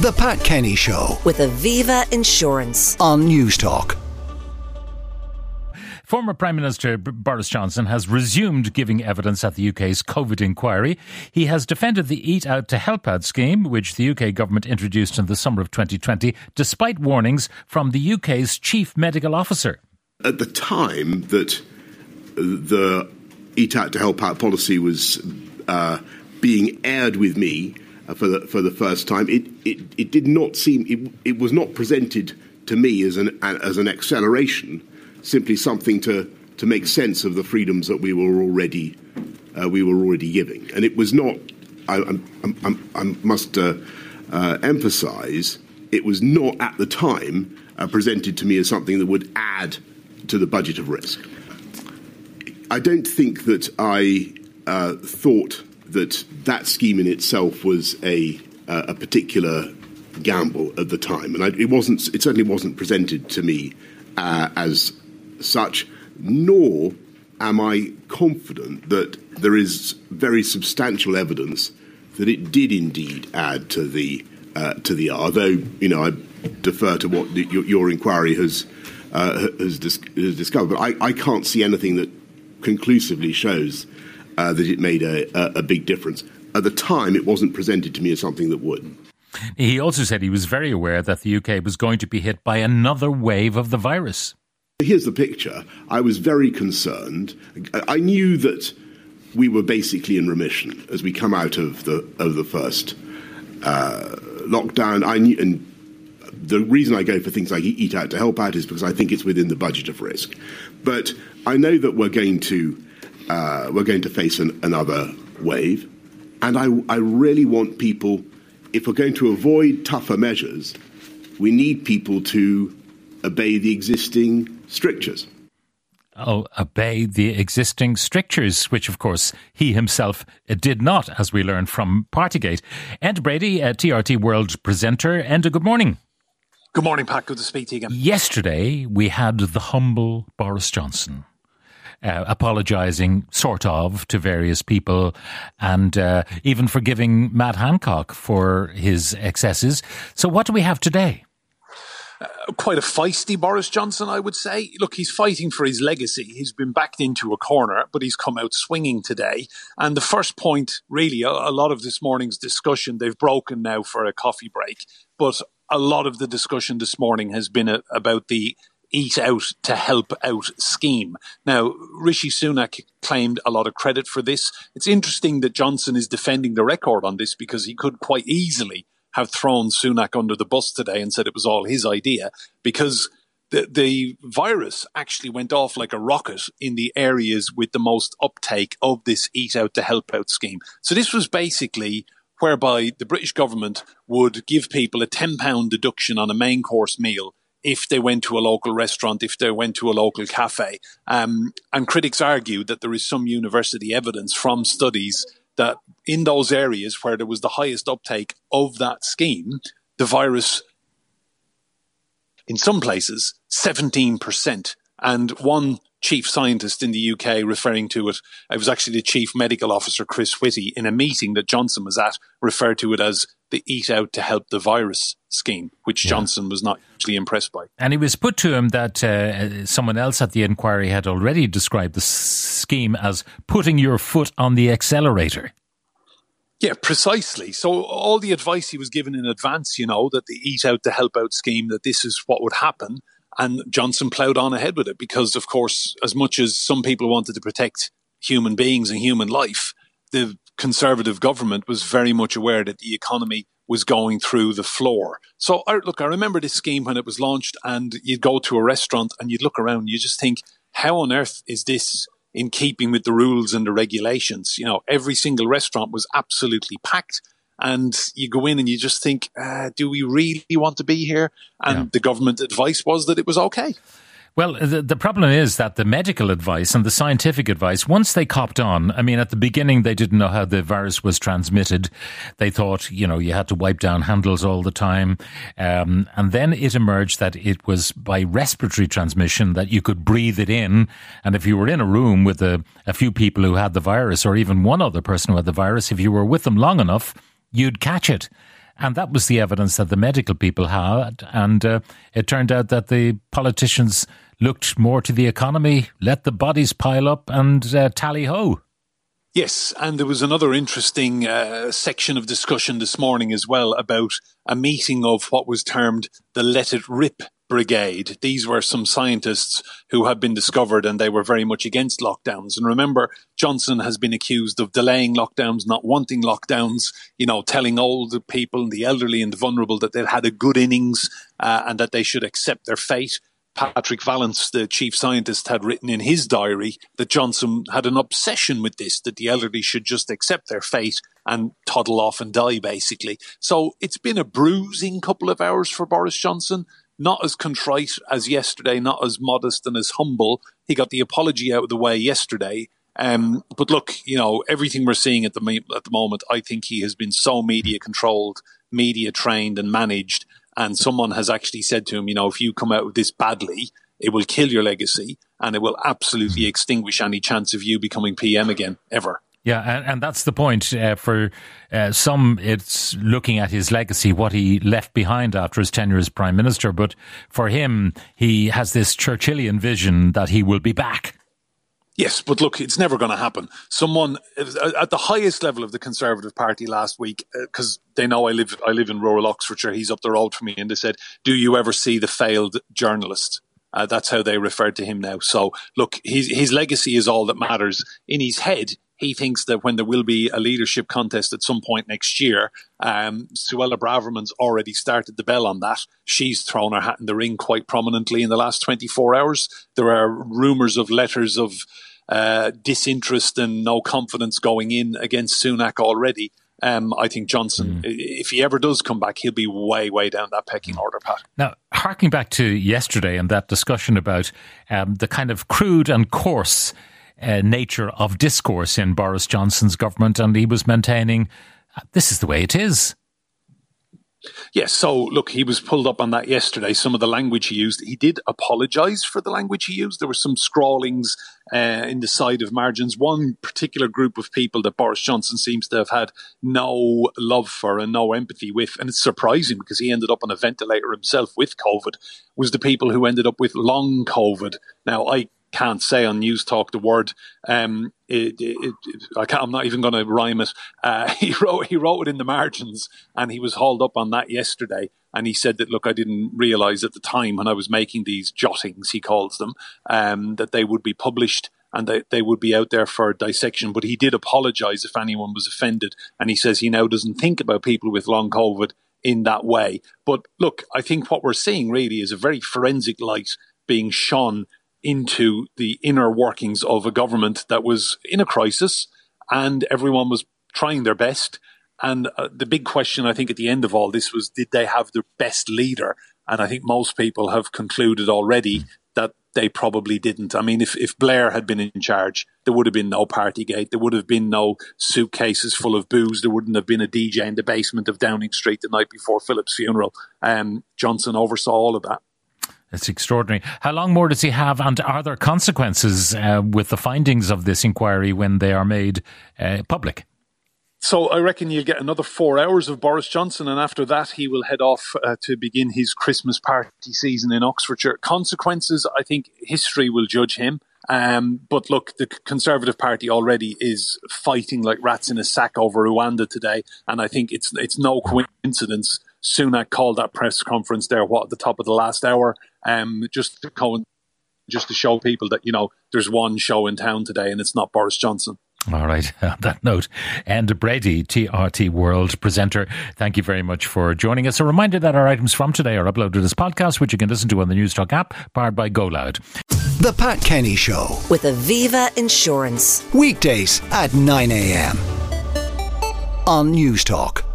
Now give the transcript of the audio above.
The Pat Kenny Show with Aviva Insurance. on Newstalk. Former Prime Minister B- Boris Johnson has resumed giving evidence at the UK's COVID inquiry. He has defended the Eat Out to Help Out scheme, which the UK government introduced in the summer of 2020, despite warnings from the UK's chief medical officer. At the time that the Eat Out to Help Out policy was uh, being aired with me uh, for the for the first time, it it, it did not seem it, it was not presented to me as an as an acceleration, simply something to to make sense of the freedoms that we were already uh, we were already giving, and it was not. I, I'm, I'm, I must uh, uh, emphasise it was not at the time uh, presented to me as something that would add to the budget of risk. I don't think that I uh, thought that that scheme in itself was a, uh, a particular gamble at the time, and I, it wasn't. It certainly wasn't presented to me uh, as such. Nor am I confident that there is very substantial evidence that it did indeed add to the uh, to the R. Although you know, I defer to what the, your, your inquiry has uh, has, dis- has discovered, but I, I can't see anything that conclusively shows uh, that it made a, a, a big difference. At the time, it wasn't presented to me as something that would. He also said he was very aware that the UK was going to be hit by another wave of the virus. Here's the picture. I was very concerned. I knew that we were basically in remission as we come out of the of the first uh, lockdown. I knew, and the reason I go for things like Eat Out to Help Out is because I think it's within the budget of risk. But I know that we're going to uh, we're going to face an, another wave, and I, I really want people. If we're going to avoid tougher measures, we need people to obey the existing strictures. Oh, obey the existing strictures, which of course he himself uh, did not, as we learned from Partygate. Enda Brady, a TRT World presenter. and a good morning. Good morning, Pat. Good to speak to you again. Yesterday, we had the humble Boris Johnson uh, apologising, sort of, to various people and uh, even forgiving Matt Hancock for his excesses. So, what do we have today? Quite a feisty Boris Johnson, I would say. Look, he's fighting for his legacy. He's been backed into a corner, but he's come out swinging today. And the first point, really, a, a lot of this morning's discussion, they've broken now for a coffee break, but a lot of the discussion this morning has been a, about the eat out to help out scheme. Now, Rishi Sunak claimed a lot of credit for this. It's interesting that Johnson is defending the record on this because he could quite easily have thrown Sunak under the bus today and said it was all his idea because the, the virus actually went off like a rocket in the areas with the most uptake of this eat out to help out scheme. So this was basically whereby the British government would give people a £10 deduction on a main course meal if they went to a local restaurant, if they went to a local cafe. Um, and critics argue that there is some university evidence from studies that in those areas where there was the highest uptake of that scheme, the virus, in some places, 17%. And one chief scientist in the UK referring to it, it was actually the chief medical officer, Chris Whitty, in a meeting that Johnson was at, referred to it as the Eat Out to Help the Virus scheme, which Yeah. Johnson was not actually impressed by. And it was put to him that uh, someone else at the inquiry had already described the scheme as putting your foot on the accelerator. Yeah, precisely. So all the advice he was given in advance, you know, that the eat out to help out scheme, that this is what would happen. And Johnson ploughed on ahead with it because, of course, as much as some people wanted to protect human beings and human life, the conservative government was very much aware that the economy was going through the floor. So, look, I remember this scheme when it was launched, and you'd go to a restaurant and you'd look around, you just think, how on earth is this in keeping with the rules and the regulations? You know, every single restaurant was absolutely packed. And you go in and you just think, uh, do we really want to be here? And Yeah. the government advice was that it was okay. Well, the, the problem is that the medical advice and the scientific advice, once they copped on, I mean, at the beginning, they didn't know how the virus was transmitted. They thought, you know, you had to wipe down handles all the time. Um, and then it emerged that it was by respiratory transmission that you could breathe it in. And if you were in a room with a, a few people who had the virus or even one other person who had the virus, if you were with them long enough, you'd catch it. And that was the evidence that the medical people had. And uh, it turned out that the politicians looked more to the economy, let the bodies pile up, and uh, tally ho. Yes, and there was another interesting uh, section of discussion this morning as well about a meeting of what was termed the Let It Rip Brigade. These were some scientists who had been discovered and they were very much against lockdowns. And remember, Johnson has been accused of delaying lockdowns, not wanting lockdowns, you know, telling old people and the elderly and the vulnerable that they'd had a good innings uh, and that they should accept their fate. Patrick Vallance, the chief scientist, had written in his diary that Johnson had an obsession with this, that the elderly should just accept their fate and toddle off and die, basically. So it's been a bruising couple of hours for Boris Johnson. Not as contrite as yesterday, not as modest and as humble. He got the apology out of the way yesterday. Um, but look, you know, everything we're seeing at the at the moment, I think he has been so media controlled, media trained, and managed and someone has actually said to him, you know, if you come out with this badly, it will kill your legacy and it will absolutely hmm. extinguish any chance of you becoming PM again, ever. Yeah, and, and that's the point. Uh, for uh, some, it's looking at his legacy, what he left behind after his tenure as prime minister. But for him, he has this Churchillian vision that he will be back. Yes, but look, it's never going to happen. Someone at the highest level of the Conservative Party last week, because uh, they know I live, I live in rural Oxfordshire. He's up the road from me, and they said, "Do you ever see the failed journalist?" Uh, that's how they refer to him now. So, look, his his legacy is all that matters. In his head, he thinks that when there will be a leadership contest at some point next year, um, Suella Braverman's already started the bell on that. She's thrown her hat in the ring quite prominently in the last 24 hours. There are rumours of letters of uh, disinterest and no confidence going in against Sunak already. Um, I think Johnson, mm. if he ever does come back, he'll be way, way down that pecking mm. order, Pat. Now, harking back to yesterday and that discussion about um, the kind of crude and coarse uh, nature of discourse in Boris Johnson's government, and he was maintaining uh, this is the way it is. Yes, so look, he was pulled up on that yesterday. Some of the language he used, he did apologise for the language he used. There were some scrawlings uh, in the side of margins. One particular group of people that Boris Johnson seems to have had no love for and no empathy with, and it's surprising because he ended up on a ventilator himself with COVID, was the people who ended up with long COVID. Now, I can't say on Newstalk the word. Um, it, it, it, I am not even going to rhyme it. Uh, he wrote he wrote it in the margins, and he was hauled up on that yesterday. And he said that look, I didn't realise at the time when I was making these jottings, he calls them, um, that they would be published and that they would be out there for dissection. But he did apologise if anyone was offended, and he says he now doesn't think about people with long COVID in that way. But look, I think what we're seeing really is a very forensic light being shone into the inner workings of a government that was in a crisis and everyone was trying their best. And uh, the big question, I think, at the end of all this was did they have the best leader? And I think most people have concluded already that they probably didn't. I mean, if, if Blair had been in charge, there would have been no Partygate. There would have been no suitcases full of booze. There wouldn't have been a DJ in the basement of Downing Street the night before Philip's funeral. Um, Johnson oversaw all of that. It's extraordinary. How long more does he have, and are there consequences uh, with the findings of this inquiry when they are made uh, public? So I reckon you'll get another four hours of Boris Johnson, and after that, he will head off uh, to begin his Christmas party season in Oxfordshire. Consequences, I think history will judge him. Um, but look, the Conservative Party already is fighting like rats in a sack over Rwanda today, and I think it's it's no coincidence Sunak called that press conference there, what, at the top of the last hour, um, just to co- just to show people that, you know, there's one show in town today and it's not Boris Johnson. All right. On that note, Enda Brady, TRT World presenter, thank you very much for joining us. A reminder that our items from today are uploaded as podcasts, which you can listen to on the Newstalk app, powered by GoLoud. The Pat Kenny Show. With Aviva Insurance. Weekdays at 9 a.m. on Newstalk.